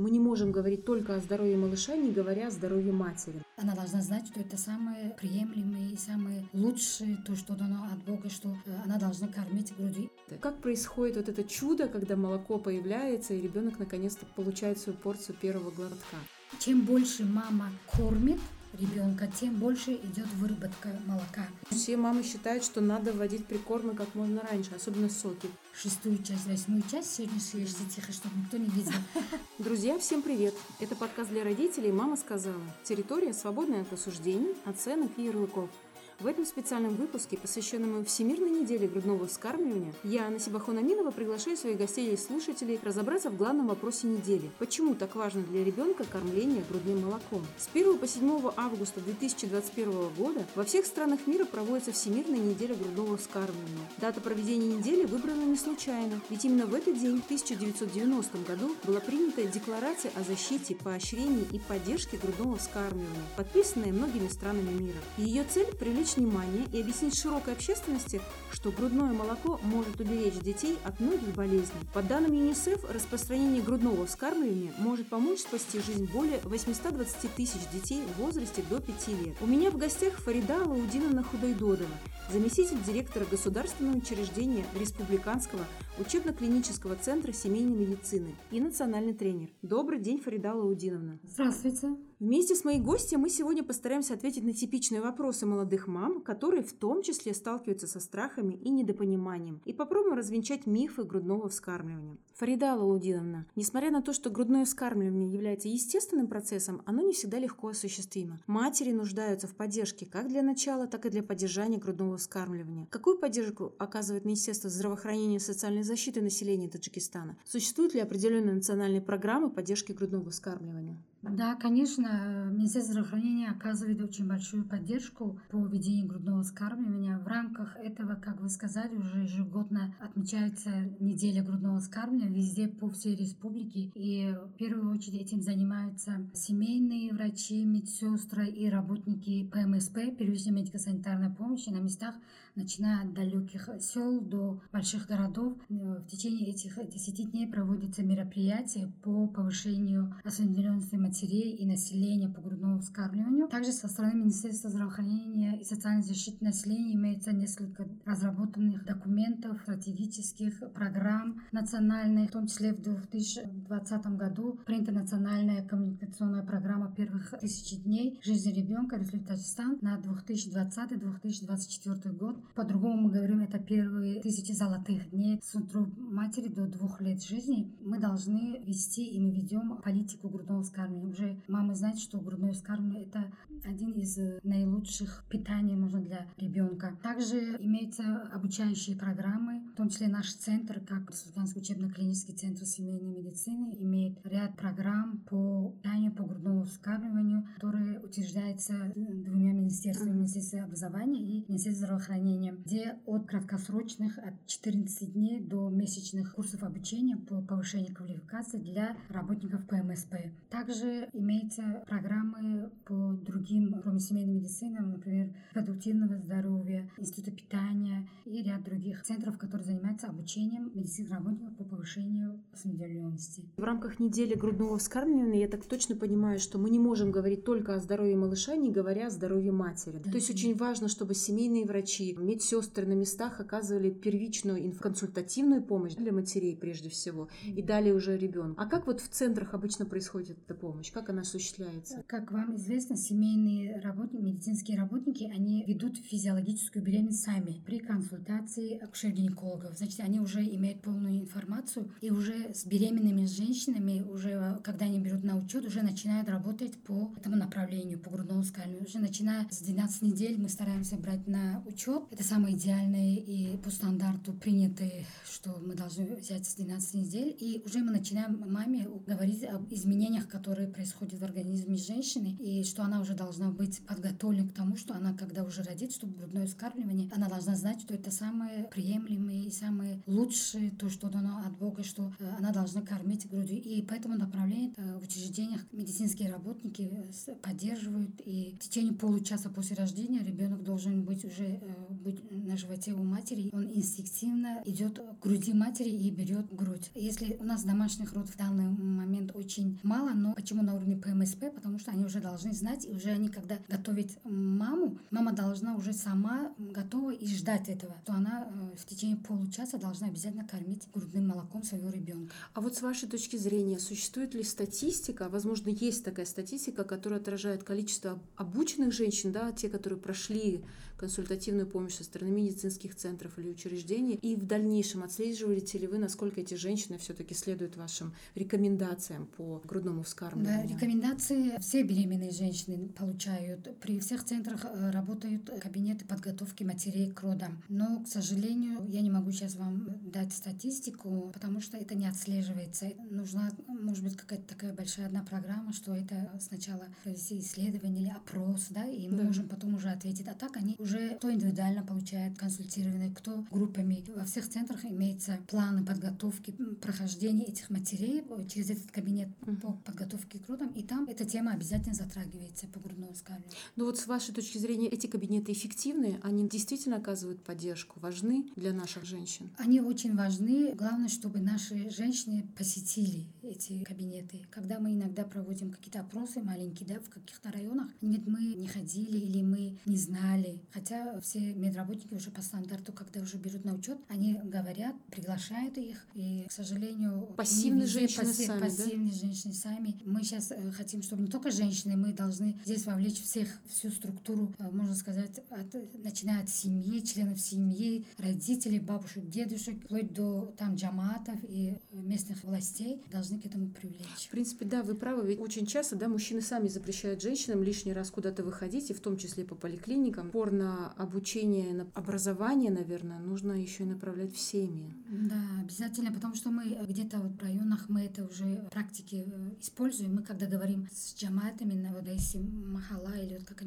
Мы не можем говорить только о здоровье малыша, не говоря о здоровье матери. Она должна знать, что это самое приемлемое и самое лучшее, то, что дано от Бога, что э, она должна кормить груди. Как происходит вот это чудо, когда молоко появляется, и ребенок наконец-то получает свою порцию первого глотка? Чем больше мама кормит, ребенка, тем больше идет выработка молока. Все мамы считают, что надо вводить прикормы как можно раньше, особенно соки. Шестую часть, восьмую часть сегодня съешьте тихо, чтобы никто не видел. Друзья, всем привет! Это подкаст для родителей «Мама сказала». Территория, свободная от осуждений, оценок и ярлыков – в этом специальном выпуске, посвященном Всемирной неделе грудного вскармливания, я, Насибахон Аминова, приглашаю своих гостей и слушателей разобраться в главном вопросе недели. Почему так важно для ребенка кормление грудным молоком? С 1 по 7 августа 2021 года во всех странах мира проводится Всемирная неделя грудного вскармливания. Дата проведения недели выбрана не случайно, ведь именно в этот день, в 1990 году, была принята Декларация о защите, поощрении и поддержке грудного вскармливания, подписанная многими странами мира. Ее цель – привлечь привлечь внимание и объяснить широкой общественности, что грудное молоко может уберечь детей от многих болезней. По данным ЮНИСЕФ, распространение грудного вскармливания может помочь спасти жизнь более 820 тысяч детей в возрасте до 5 лет. У меня в гостях Фарида Лаудиновна Худайдодова, заместитель директора государственного учреждения Республиканского учебно-клинического центра семейной медицины и национальный тренер. Добрый день, Фарида Лаудиновна. Здравствуйте. Вместе с моей гостьей мы сегодня постараемся ответить на типичные вопросы молодых мам, которые в том числе сталкиваются со страхами и недопониманием, и попробуем развенчать мифы грудного вскармливания. Фарида Лаудиновна, несмотря на то, что грудное вскармливание является естественным процессом, оно не всегда легко осуществимо. Матери нуждаются в поддержке как для начала, так и для поддержания грудного вскармливания. Какую поддержку оказывает Министерство здравоохранения и социальной защиты населения Таджикистана? Существуют ли определенные национальные программы поддержки грудного вскармливания? Да, конечно, Министерство здравоохранения оказывает очень большую поддержку по ведению грудного вскармливания. В рамках этого, как вы сказали, уже ежегодно отмечается неделя грудного вскармливания везде по всей республике. И в первую очередь этим занимаются семейные врачи, медсестры и работники ПМСП, первичной медико-санитарной помощи на местах, начиная от далеких сел до больших городов. В течение этих 10 дней проводятся мероприятия по повышению осведомленности матерей и населения по грудному вскармливанию. Также со стороны Министерства здравоохранения и социальной защиты населения имеется несколько разработанных документов, стратегических программ национальных, в том числе в 2020 году принята национальная коммуникационная программа первых тысячи дней жизни ребенка Республики Таджикистан на 2020-2024 год. По-другому мы говорим, это первые тысячи золотых дней с матери до двух лет жизни. Мы должны вести и мы ведем политику грудного вскармливания вскармливания. Уже мамы знают, что грудное вскармливание – это один из наилучших питаний можно для ребенка. Также имеются обучающие программы, в том числе наш центр, как Республиканский учебно-клинический центр семейной медицины, имеет ряд программ по питанию, по грудному вскармливанию, которые утверждаются двумя министерствами, Министерством образования и Министерством здравоохранения, где от краткосрочных, от 14 дней до месячных курсов обучения по повышению квалификации для работников ПМСП. Также также программы по другим, кроме семейной медицины, например, продуктивного здоровья, института питания и ряд других центров, которые занимаются обучением медицинских работников по повышению осведомленности. В рамках недели грудного вскармливания я так точно понимаю, что мы не можем говорить только о здоровье малыша, не говоря о здоровье матери. Да. То есть очень важно, чтобы семейные врачи, медсестры на местах оказывали первичную консультативную помощь для матерей прежде всего, и далее уже ребенку. А как вот в центрах обычно происходит эта помощь? Помощь? Как она осуществляется? Как вам известно, семейные работники, медицинские работники, они ведут физиологическую беременность сами при консультации акушер-гинекологов. Значит, они уже имеют полную информацию и уже с беременными женщинами, уже когда они берут на учет, уже начинают работать по этому направлению, по грудному скальному. Уже начиная с 12 недель мы стараемся брать на учет. Это самое идеальное и по стандарту принятое, что мы должны взять с 12 недель. И уже мы начинаем маме говорить об изменениях, которые происходит в организме женщины, и что она уже должна быть подготовлена к тому, что она, когда уже родит, чтобы грудное вскармливание, она должна знать, что это самое приемлемое и самое лучшее, то, что дано от Бога, что э, она должна кормить грудью. И поэтому направление э, в учреждениях медицинские работники поддерживают, и в течение получаса после рождения ребенок должен быть уже быть на животе у матери. Он инстинктивно идет к груди матери и берет грудь. Если у нас домашних родов в данный момент очень мало, но почему на уровне ПМСП? Потому что они уже должны знать, и уже они, когда готовят маму, мама должна уже сама готова и ждать этого, то она э, в течение получаса должна обязательно кормить грудным молоком своего ребенка. А вот с вашей точки зрения, существует ли статистика, возможно, есть такая статистика, которая отражает количество обученных женщин, да, те, которые прошли консультативную помощь со стороны медицинских центров или учреждений, и в дальнейшем отслеживаете ли вы, насколько эти женщины все-таки следуют вашим рекомендациям по грудному вскармливанию? Да, рекомендации все беременные женщины получают. При всех центрах э, работают кабинеты подготовки матерей к родам. Но, к сожалению, я не могу сейчас вам дать статистику, потому что это не отслеживается. Нужна, может быть, какая-то такая большая одна программа, что это сначала исследование или опрос, да, и мы да. можем потом уже ответить. А так они уже кто индивидуально получает консультирование, кто группами. Во всех центрах имеется планы подготовки, прохождения этих матерей через этот кабинет по подготовке к родам, и там эта тема обязательно затрагивается по грудному вскармливанию. Ну вот с вашей точки зрения, эти кабинеты эффективны? Они действительно оказывают поддержку? Важны для наших женщин? Они очень важны. Главное, чтобы наши женщины посетили эти кабинеты. Когда мы иногда проводим какие-то опросы маленькие, да, в каких-то районах, нет, мы не ходили или мы не знали. Хотя все медработники уже по стандарту, когда уже берут на учет, они говорят, приглашают их, и, к сожалению, пассивные женщины пасси, сами, пассивные да? женщины сами. Мы сейчас э, хотим, чтобы не только женщины, мы должны здесь вовлечь всех, всю структуру, э, можно сказать, от, начиная от семьи, членов семьи, родителей, бабушек, дедушек, вплоть до там джаматов и местных властей должны к этому привлечь. В принципе, да, вы правы, ведь очень часто, да, мужчины сами запрещают женщинам лишний раз куда-то выходить, и в том числе по поликлиникам. Пор обучение, образование, наверное, нужно еще и направлять в семьи. Да, обязательно, потому что мы где-то вот в районах мы это уже в практике э, используем. Мы когда говорим с джаматами, вот если махала или вот как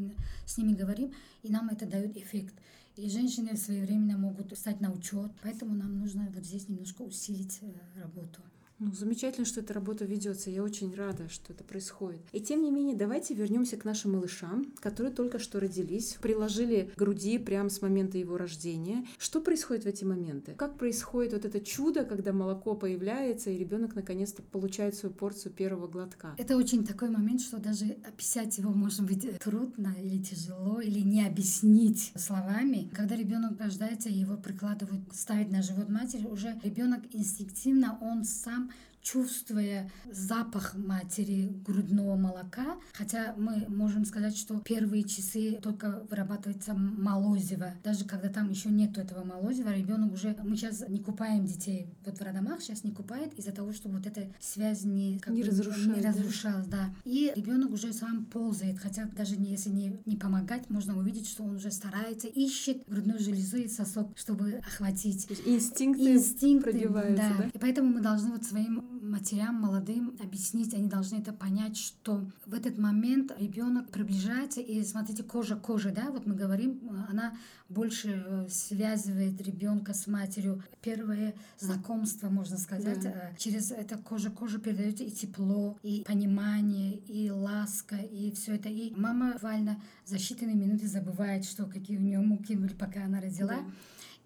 с ними говорим, и нам это дает эффект. И женщины своевременно могут стать на учет, поэтому нам нужно вот здесь немножко усилить э, работу. Ну, замечательно, что эта работа ведется. Я очень рада, что это происходит. И тем не менее, давайте вернемся к нашим малышам, которые только что родились, приложили груди прямо с момента его рождения. Что происходит в эти моменты? Как происходит вот это чудо, когда молоко появляется, и ребенок наконец-то получает свою порцию первого глотка? Это очень такой момент, что даже описать его может быть трудно или тяжело, или не объяснить словами. Когда ребенок рождается, его прикладывают, ставят на живот матери, уже ребенок инстинктивно, он сам Instagram чувствуя запах матери грудного молока, хотя мы можем сказать, что первые часы только вырабатывается молозиво. Даже когда там еще нет этого молозива, ребенок уже... Мы сейчас не купаем детей вот в родомах, сейчас не купает из-за того, чтобы вот эта связь не, как не, бы, не разрушалась. Да. И ребенок уже сам ползает, хотя даже не, если не, не помогать, можно увидеть, что он уже старается, ищет грудную железу и сосок, чтобы охватить. Инстинкты, Инстинкты пробиваются, да. да? И поэтому мы должны вот своим матерям молодым объяснить, они должны это понять, что в этот момент ребенок приближается, и смотрите, кожа кожи, да, вот мы говорим, она больше э, связывает ребенка с матерью. Первое знакомство, можно сказать, да. Э, через это кожа кожу передается и тепло, и понимание, и ласка, и все это. И мама буквально за считанные минуты забывает, что какие у нее муки были, пока она родила. Да.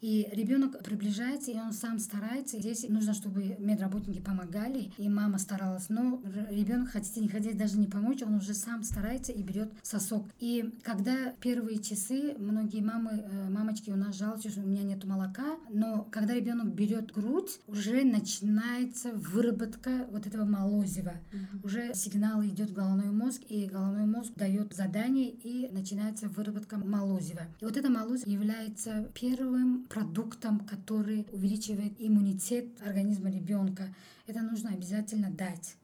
И ребенок приближается, и он сам старается. Здесь нужно, чтобы медработники помогали, и мама старалась. Но ребенок, хотите не хотите, даже не помочь, он уже сам старается и берет сосок. И когда первые часы, многие мамы, э, мамочки у нас жалуются, что у меня нет молока, но когда ребенок берет грудь, уже начинается выработка вот этого молозива. Mm-hmm. Уже сигнал идет в головной мозг, и головной мозг дает задание, и начинается выработка молозива. И вот это молозиво является первым продуктом, который увеличивает иммунитет организма ребенка. Это нужно обязательно дать.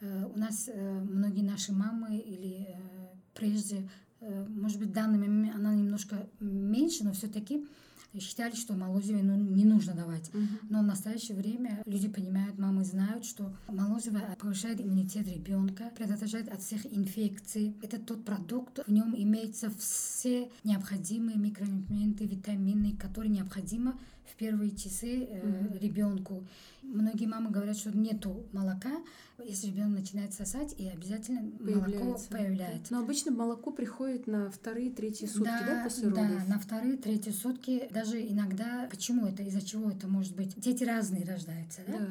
Э, у нас э, многие наши мамы или э, прежде, может быть, в данный момент она немножко меньше, но все-таки считали, что молозиво ну, не нужно давать. Мгм. Но в настоящее время люди понимают, мамы знают, что молозиво повышает иммунитет ребенка, предотвращает от всех инфекций. Это тот продукт, в нем имеются все необходимые микроэлементы, витамины, которые необходимы в первые часы Мгм. ребенку. Многие мамы говорят, что нету молока, если ребенок начинает сосать, и обязательно молоко Появляется. появляется. Но обычно молоко приходит на вторые, третьи сутки, да, да, после да, родов? на вторые, третьи сутки. Даже иногда, почему это, из-за чего это может быть? Дети разные рождаются, да? Да.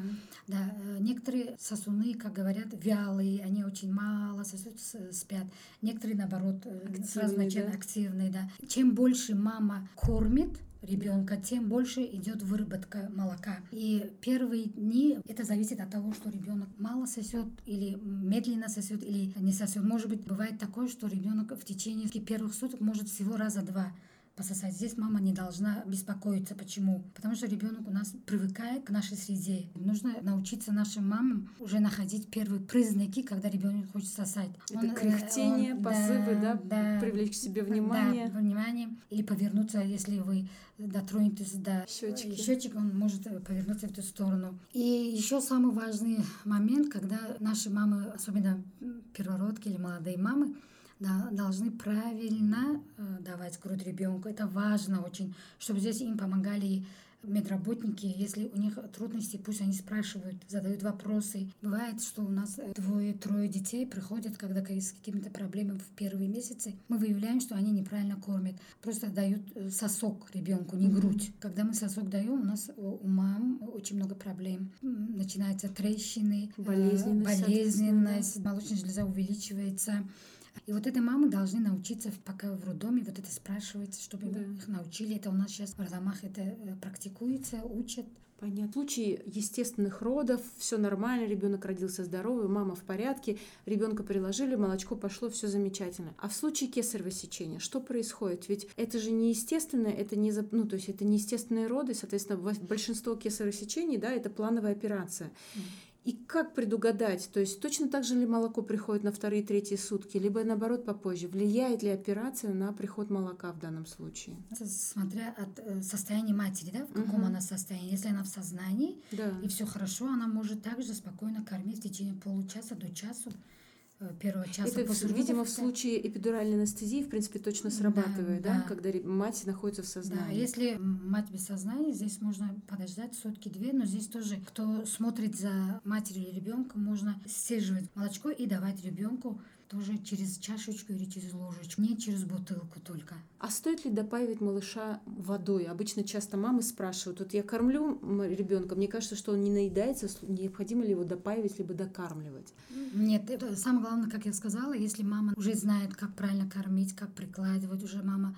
Да, э, некоторые сосуны, как говорят, вялые, они очень мало сосут, спят. Некоторые, наоборот, э, Активные, сразу начинают да? активные, да. Чем больше мама кормит ребенка, тем больше идет выработка молока. И первые дни это зависит от того, что ребенок мало сосет или медленно сосет или не сосет. Может быть, бывает такое, что ребенок в течение первых суток может всего раза два пососать. Здесь мама не должна беспокоиться. Почему? Потому что ребенок у нас привыкает к нашей среде. Нужно научиться нашим мамам уже находить первые признаки, когда ребенок хочет сосать. Это Он, э, кряхтение, он- позывы, да, да, привлечь к себе внимание. Да, внимание. Или повернуться, если вы дотронетесь до Щёчки. щечек, он может повернуться в эту сторону. И еще самый важный момент, когда наши мамы, особенно первородки или молодые мамы, да, должны правильно э, давать грудь ребенку. Это важно очень, чтобы здесь им помогали медработники, если у них трудности, пусть они спрашивают, задают вопросы. Бывает, что у нас э, двое-трое детей приходят, когда с какими-то проблемами в первые месяцы. Мы выявляем, что они неправильно кормят. Просто дают э, сосок ребенку, не грудь. Когда мы сосок даем, у нас у у мам очень много проблем. Начинаются трещины, э, Болезненность, болезненность, молочная железа увеличивается. И вот эти мамы должны научиться, пока в роддоме, вот это спрашивать, чтобы Да. их научили. Это у нас сейчас в роддомах это э, практикуется, учат. Понятно. В случае естественных родов все нормально, ребенок родился здоровый, мама в порядке, ребенка приложили, молочко пошло, все замечательно. А в случае кесарево сечения что происходит? Ведь это же не естественное, это не за- ну то есть это не естественные роды, соответственно во- большинство кесарево сечений, да, это плановая операция. И как предугадать? То есть точно так же ли молоко приходит на вторые, третьи сутки, либо наоборот попозже? Влияет ли операция на приход молока в данном случае? Это смотря от э, состояния матери, да, в каком Мгм. она состоянии. Если она в сознании Да. и все хорошо, она может также спокойно кормить в течение получаса до часу, первого часа Это, после видимо, в случае эпидуральной анестезии, в принципе, точно срабатывает, да, да. когда ре- мать находится в Да, сознании. если мать без сознания, здесь можно подождать сутки-две, но здесь тоже, кто смотрит за матерью или ребенком, можно сцеживать молочко и давать ребенку тоже через чашечку или через ложечку, не через бутылку только. А стоит ли допаивать малыша водой? Обычно часто мамы спрашивают, вот я кормлю ребенка, мне кажется, что он не наедается, необходимо ли его допаивать, либо докармливать? Нет, это самое главное, как я сказала, если мама уже знает, как правильно кормить, как прикладывать, уже мама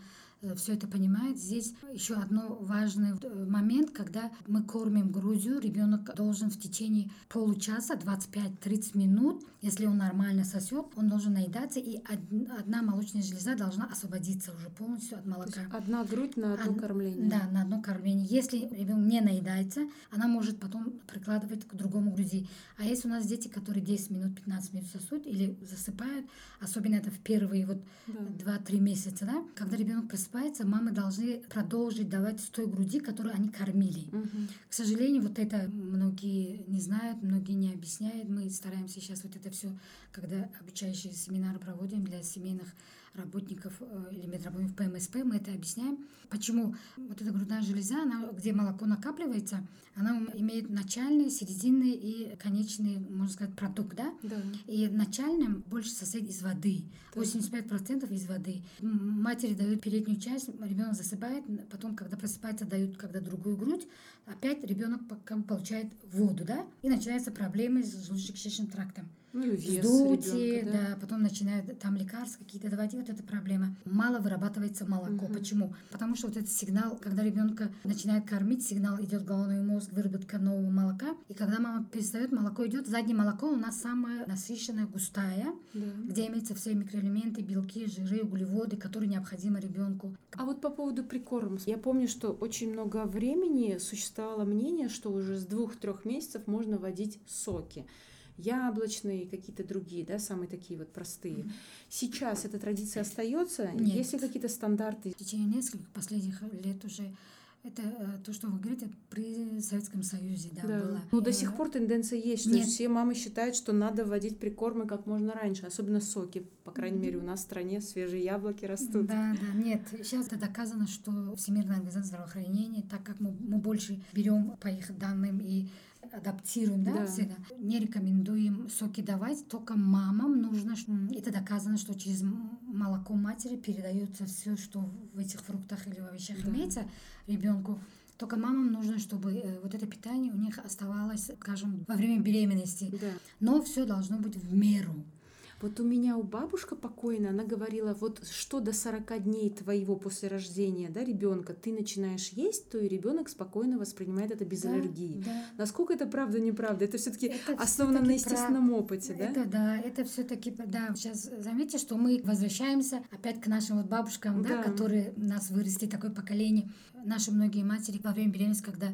все это понимает. Здесь еще одно важный э, момент, когда мы кормим грудью, ребенок должен в течение получаса, 25-30 минут, если он нормально сосет, он должен наедаться, и од- одна молочная железа должна освободиться уже полностью от молока. одна грудь на одно Од- кормление. Да, на одно кормление. Если ребенок не наедается, она может потом прикладывать к другому груди. А есть у нас дети, которые 10 минут, 15 минут сосут или засыпают, особенно это в первые вот Да. 2-3 месяца, да, когда ребенок просыпается, мамы должны продолжить давать с той груди, которую они кормили. Мгм. К сожалению, вот это многие не знают, многие не объясняют. Мы стараемся сейчас вот это все, когда обучающие семинары проводим для семейных работников э, или медработников ПМСП, мы это объясняем. Почему вот эта грудная железа, она, где молоко накапливается, она имеет начальный, серединный и конечный, можно сказать, продукт, да? Да. И начальным больше состоит из воды. Так. 85% из воды. Матери дают переднюю часть, ребенок засыпает, потом, когда просыпается, дают когда другую грудь, опять ребенок получает воду, да? И начинаются проблемы с желудочно-кишечным трактом. Ну и вес Вздутие, ребенка, да. потом начинают там лекарства какие-то давать, и вот эта проблема. Мало вырабатывается молоко. Мгм. Почему? Потому что вот этот сигнал, когда ребенка начинает кормить, сигнал идет в головной мозг, выработка нового молока. И когда мама перестает, молоко идет, заднее молоко у нас самое насыщенное, густая, Да. где имеются все микроэлементы, белки, жиры, углеводы, которые необходимы ребенку. А вот по поводу прикорма. Я помню, что очень много времени существовало мнение, что уже с двух-трех месяцев можно вводить соки. Яблочные, какие-то другие, да, самые такие вот простые. Сейчас эта традиция остается? Нет. Есть ли какие-то стандарты? В течение нескольких последних лет уже Это э, то, что вы говорите, при Советском Союзе, да, Да. было. Ну, до сих пор тенденция есть, что нет. все мамы считают, что надо вводить прикормы как можно раньше, особенно соки. По крайней мере, у нас в стране свежие яблоки растут. Да, да, нет. Сейчас это доказано, что Всемирная организация здравоохранения, так как мы, мы больше берем по их данным и адаптируем, да, Да. всегда, не рекомендуем соки давать, только мамам нужно, это доказано, что через м- молоко матери передается все, что в этих фруктах или в овощах Да. имеется ребенку. Только мамам нужно, чтобы э, вот это питание у них оставалось, скажем, во время беременности. Да. Но все должно быть в меру. Вот у меня у бабушка покойная, она говорила, вот что до 40 дней твоего после рождения, да, ребенка, ты начинаешь есть, то и ребенок спокойно воспринимает это без Да, аллергии. да. Насколько это правда, неправда? Это все-таки основано на всё-таки про- естественном опыте, да? Это да, это все-таки, да, сейчас заметьте, что мы возвращаемся опять к нашим вот бабушкам, да, Да. которые нас выросли, такое поколение. Наши многие матери во время беременности, когда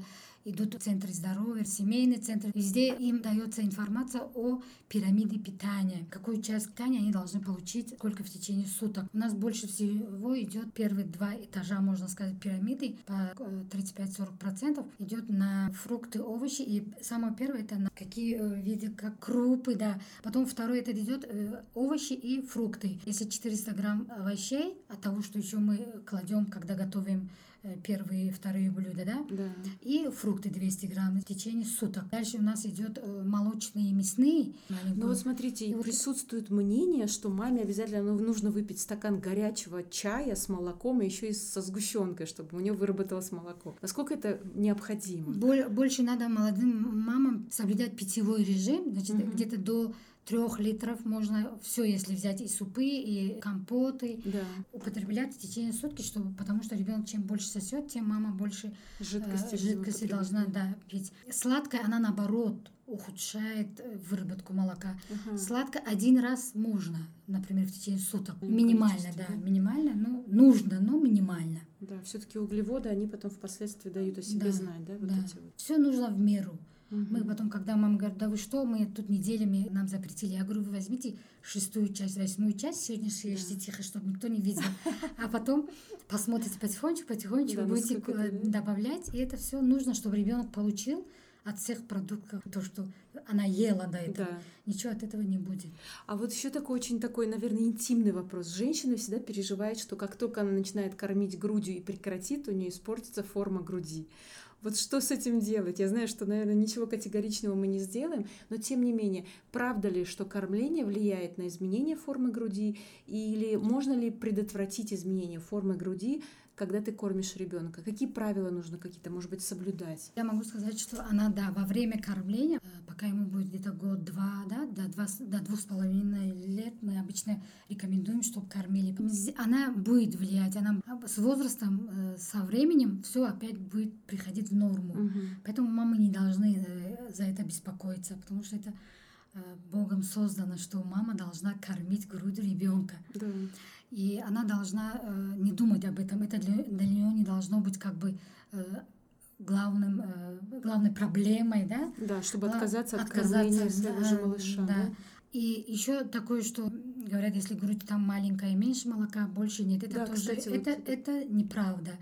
идут в центры здоровья, в семейный центр, везде им дается информация о пирамиде питания. Какую часть питания они должны получить, сколько в течение суток. У нас больше всего идет первые два этажа, можно сказать, пирамиды, по э, 35-40% идет на фрукты, овощи. И самое первое это на какие э, виды, как крупы, да. Потом второе это идет э, овощи и фрукты. Если 400 грамм овощей, от того, что еще мы кладем, когда готовим э, первые и вторые блюда, да, Да. и фрукты 200 грамм в течение суток. Дальше у нас идет э, молочные и мясные. Ну маленькую. вот смотрите, И вот- присутствует мнение, что маме обязательно ну, нужно выпить стакан горячего чая с молоком и еще и со сгущенкой, чтобы у нее выработалось молоко. Насколько это необходимо? Боль- больше надо молодым мамам соблюдать питьевой режим, значит, Мгм. где-то до трех литров можно все, если взять и супы, и компоты, Да, употреблять в течение сутки, чтобы, потому что ребенок чем больше сосет, тем мама больше э, жидкости, жидкости употреблять, должна да, пить. Сладкое, она наоборот ухудшает э, выработку молока. Ага. Сладко один раз можно, например, в течение суток. Ну, Минимально, да, да? минимально, ну, нужно, но минимально. Да, все-таки углеводы, они потом впоследствии дают о себе Да, знать, да, вот да. эти вот. Все нужно в меру. Мгм. Мы потом, когда мама говорит, да вы что, мы тут неделями нам запретили. Я говорю, вы возьмите шестую часть, восьмую часть, сегодня съешьте тихо, чтобы никто не видел. А потом посмотрите потихонечку, потихонечку, Да, будете добавлять. И это все нужно, чтобы ребенок получил от всех продуктов то, что она ела до этого. Да. Ничего от этого не будет. А вот еще такой очень такой, наверное, интимный вопрос. Женщина всегда переживает, что как только она начинает кормить грудью и прекратит, у нее испортится форма груди. Вот что с этим делать? Я знаю, что, наверное, ничего категоричного мы не сделаем, но тем не менее, правда ли, что кормление влияет на изменение формы груди, или можно ли предотвратить изменение формы груди, когда ты кормишь ребенка? Какие правила нужно какие-то, может быть, соблюдать? Я могу сказать, что она, да, во время кормления, э, пока ему будет где-то год-два, да, до, два, до двух с половиной лет, мы обычно рекомендуем, чтобы кормили. Она будет влиять, она с возрастом, э, со временем все опять будет приходить в норму. Мгм. Поэтому мамы не должны э, за это беспокоиться, потому что это Богом создано, что мама должна кормить грудью ребенка. Да. И она должна э, не думать об этом. Это для, для нее не должно быть как бы э, главным, э, главной проблемой, да? Да, чтобы Гла- отказаться от отказаться, кормления своего да, малыша. да. да? И еще такое, что говорят, если грудь там маленькая, меньше молока, больше нет. Это Да, тоже кстати, вот это, это- это неправда.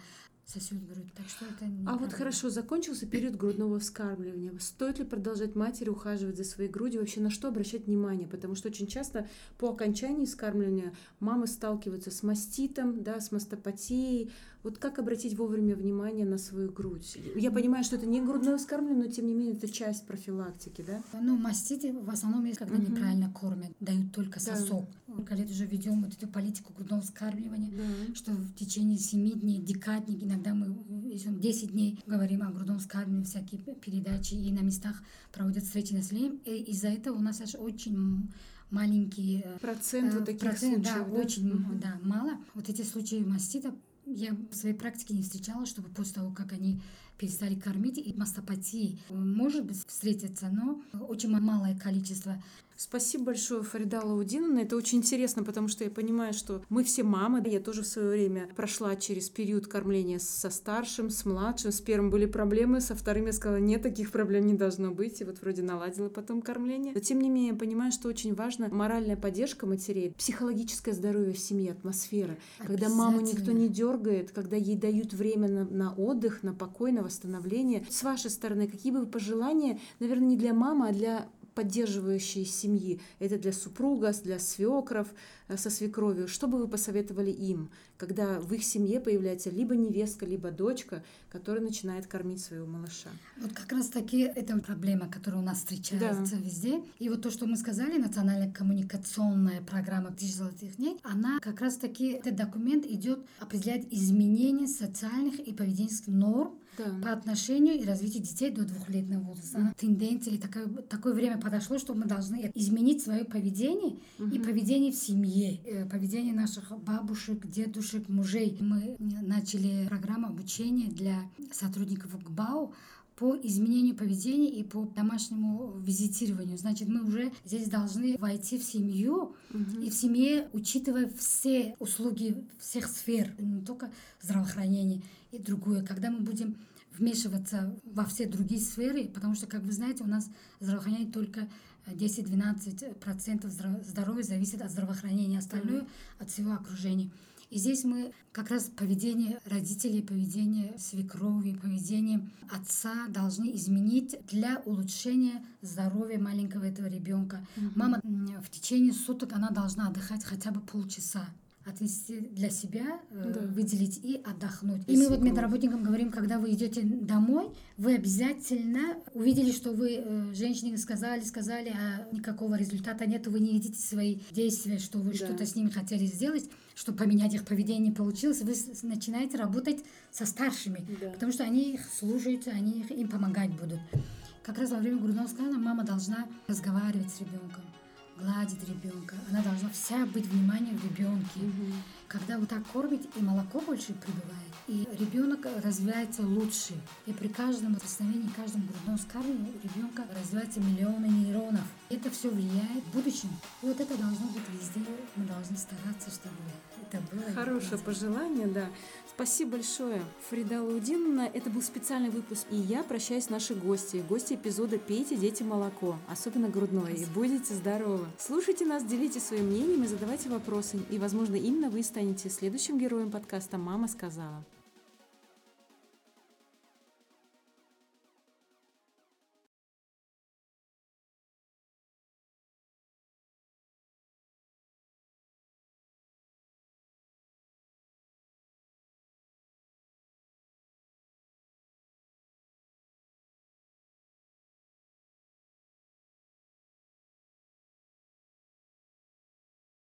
Сосет грудь. Так что это А неправда. вот хорошо, закончился период грудного вскармливания. Стоит ли продолжать матери ухаживать за своей грудью? Вообще на что обращать внимание? Потому что очень часто по окончании вскармливания мамы сталкиваются с маститом, да, с мастопатией. Вот как обратить вовремя внимание на свою грудь? Я понимаю, что это не грудное вскармливание, но тем не менее это часть профилактики, да? Ну, маститы в основном есть, когда Мгм. неправильно кормят, дают только Да. сосок. Сколько лет уже ведем вот эту политику грудного вскармливания. Да. что в течение 7 дней, декадник, иногда мы если 10 дней говорим о грудном вскармливании, всякие передачи, и на местах проводят встречи населения. И из-за этого у нас аж очень м- маленькие э, Процент вот э, таких процент, случаев, да, очень Мгм. да, мало. Вот эти случаи мастита я в своей практике не встречала, чтобы после того, как они перестали кормить, и мастопатии может быть встретиться, но очень малое количество. Спасибо большое, Фарида Лаудиновна. Это очень интересно, потому что я понимаю, что мы все мамы. Я тоже в свое время прошла через период кормления со старшим, с младшим. С первым были проблемы, со вторым я сказала, нет, таких проблем не должно быть. И вот вроде наладила потом кормление. Но тем не менее, я понимаю, что очень важна моральная поддержка матерей, психологическое здоровье в семье, атмосфера. Когда маму никто не дергает, когда ей дают время на, на отдых, на покой, на восстановление. С вашей стороны, какие бы пожелания, наверное, не для мамы, а для поддерживающие семьи. Это для супруга, для свекров, э, со свекровью. Что бы вы посоветовали им, когда в их семье появляется либо невестка, либо дочка, которая начинает кормить своего малыша? Вот как раз таки это проблема, которая у нас встречается да. везде. И вот то, что мы сказали, национальная коммуникационная программа «Тысяч золотых дней», она как раз таки, этот документ идет определять изменения социальных и поведенческих норм да. по отношению и развитию детей до двухлетнего возраста. Mm. Тенденция, такое, такое время подошло, что мы должны изменить свое поведение mm-hmm. и поведение в семье, э, поведение наших бабушек, дедушек, мужей. Мы начали программу обучения для сотрудников ГБАУ по изменению поведения и по домашнему визитированию. Значит, мы уже здесь должны войти в семью угу. и в семье, учитывая все услуги всех сфер, не только здравоохранение и другое. Когда мы будем вмешиваться во все другие сферы, потому что, как вы знаете, у нас здравоохранение только 10-12% здоровья зависит от здравоохранения, остальное mm от всего окружения. И здесь мы как раз поведение родителей, поведение свекрови, поведение отца должны изменить для улучшения здоровья маленького этого ребенка. Mm-hmm. Мама в течение суток она должна отдыхать хотя бы полчаса отвести для себя, э, да. выделить и отдохнуть. И, и мы вот медработникам говорим, когда вы идете домой, вы обязательно увидели, что вы э, женщине сказали, сказали, а никакого результата нет, вы не видите свои действия, что вы да. что-то с ними хотели сделать, чтобы поменять их поведение получилось, вы начинаете работать со старшими, да. потому что они их слушают, они их, им помогать будут. Как раз во время грудного скана мама должна разговаривать с ребенком гладить ребенка. Она должна вся быть внимание в ребенке. Угу. Когда вы так кормите, и молоко больше прибывает, и ребенок развивается лучше. И при каждом прикосновении, каждом грудном скармливании ребенка развиваются миллионы нейронов. Это все влияет в будущем. И вот это должно быть везде. Мы должны стараться, чтобы это было. Хорошее пожелание, да. Спасибо большое, Фрида Лаудиновна. Это был специальный выпуск. И я прощаюсь с нашей гости. Гости эпизода «Пейте, дети, молоко», особенно грудное, и будете здоровы. Слушайте нас, делитесь своим мнением и задавайте вопросы. И, возможно, именно вы станете следующим героем подкаста «Мама сказала».